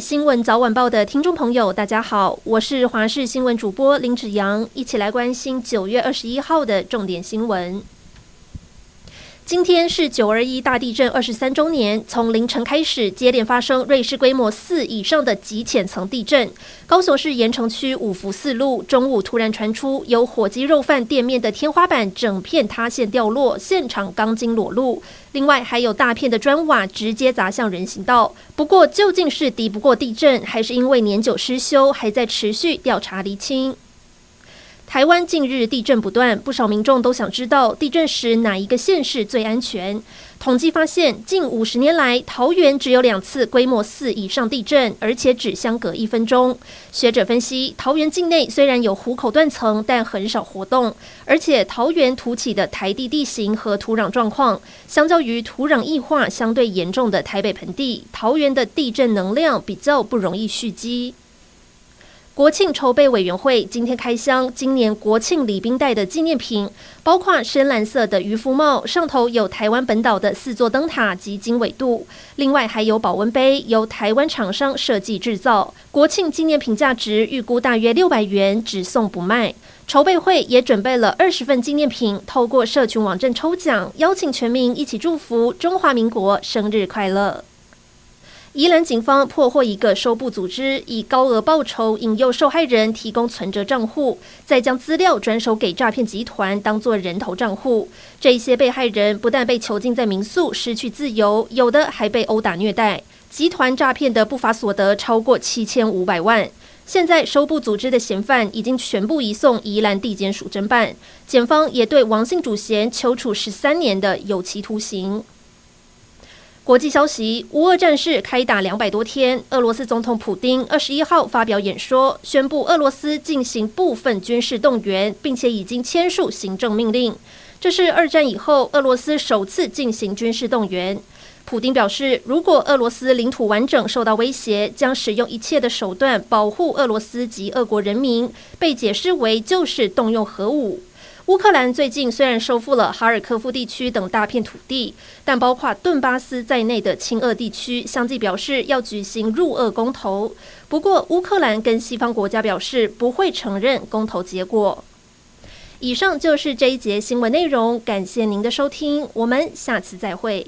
新闻早晚报的听众朋友，大家好，我是华视新闻主播林子阳，一起来关心九月二十一号的重点新闻。今天是九二一大地震二十三周年，从凌晨开始接连发生瑞士规模四以上的极浅层地震。高雄市盐城区五福四路中午突然传出有火鸡肉饭店面的天花板整片塌陷掉落，现场钢筋裸露。另外还有大片的砖瓦直接砸向人行道。不过究竟是敌不过地震，还是因为年久失修，还在持续调查厘清。台湾近日地震不断，不少民众都想知道地震时哪一个县市最安全。统计发现，近五十年来，桃园只有两次规模四以上地震，而且只相隔一分钟。学者分析，桃园境内虽然有湖口断层，但很少活动，而且桃园凸起的台地地形和土壤状况，相较于土壤异化相对严重的台北盆地，桃园的地震能量比较不容易蓄积。国庆筹备委员会今天开箱今年国庆礼宾带的纪念品，包括深蓝色的渔夫帽，上头有台湾本岛的四座灯塔及经纬度，另外还有保温杯，由台湾厂商设计制造。国庆纪念品价值预估大约六百元，只送不卖。筹备会也准备了二十份纪念品，透过社群网站抽奖，邀请全民一起祝福中华民国生日快乐。宜兰警方破获一个收部组织，以高额报酬引诱受害人提供存折账户，再将资料转手给诈骗集团，当作人头账户。这些被害人不但被囚禁在民宿，失去自由，有的还被殴打虐待。集团诈骗的不法所得超过七千五百万。现在收部组织的嫌犯已经全部移送宜兰地检署侦办，检方也对王姓主嫌求处十三年的有期徒刑。国际消息：乌俄战事开打两百多天，俄罗斯总统普丁二十一号发表演说，宣布俄罗斯进行部分军事动员，并且已经签署行政命令。这是二战以后俄罗斯首次进行军事动员。普丁表示，如果俄罗斯领土完整受到威胁，将使用一切的手段保护俄罗斯及俄国人民，被解释为就是动用核武。乌克兰最近虽然收复了哈尔科夫地区等大片土地，但包括顿巴斯在内的亲俄地区相继表示要举行入俄公投。不过，乌克兰跟西方国家表示不会承认公投结果。以上就是这一节新闻内容，感谢您的收听，我们下次再会。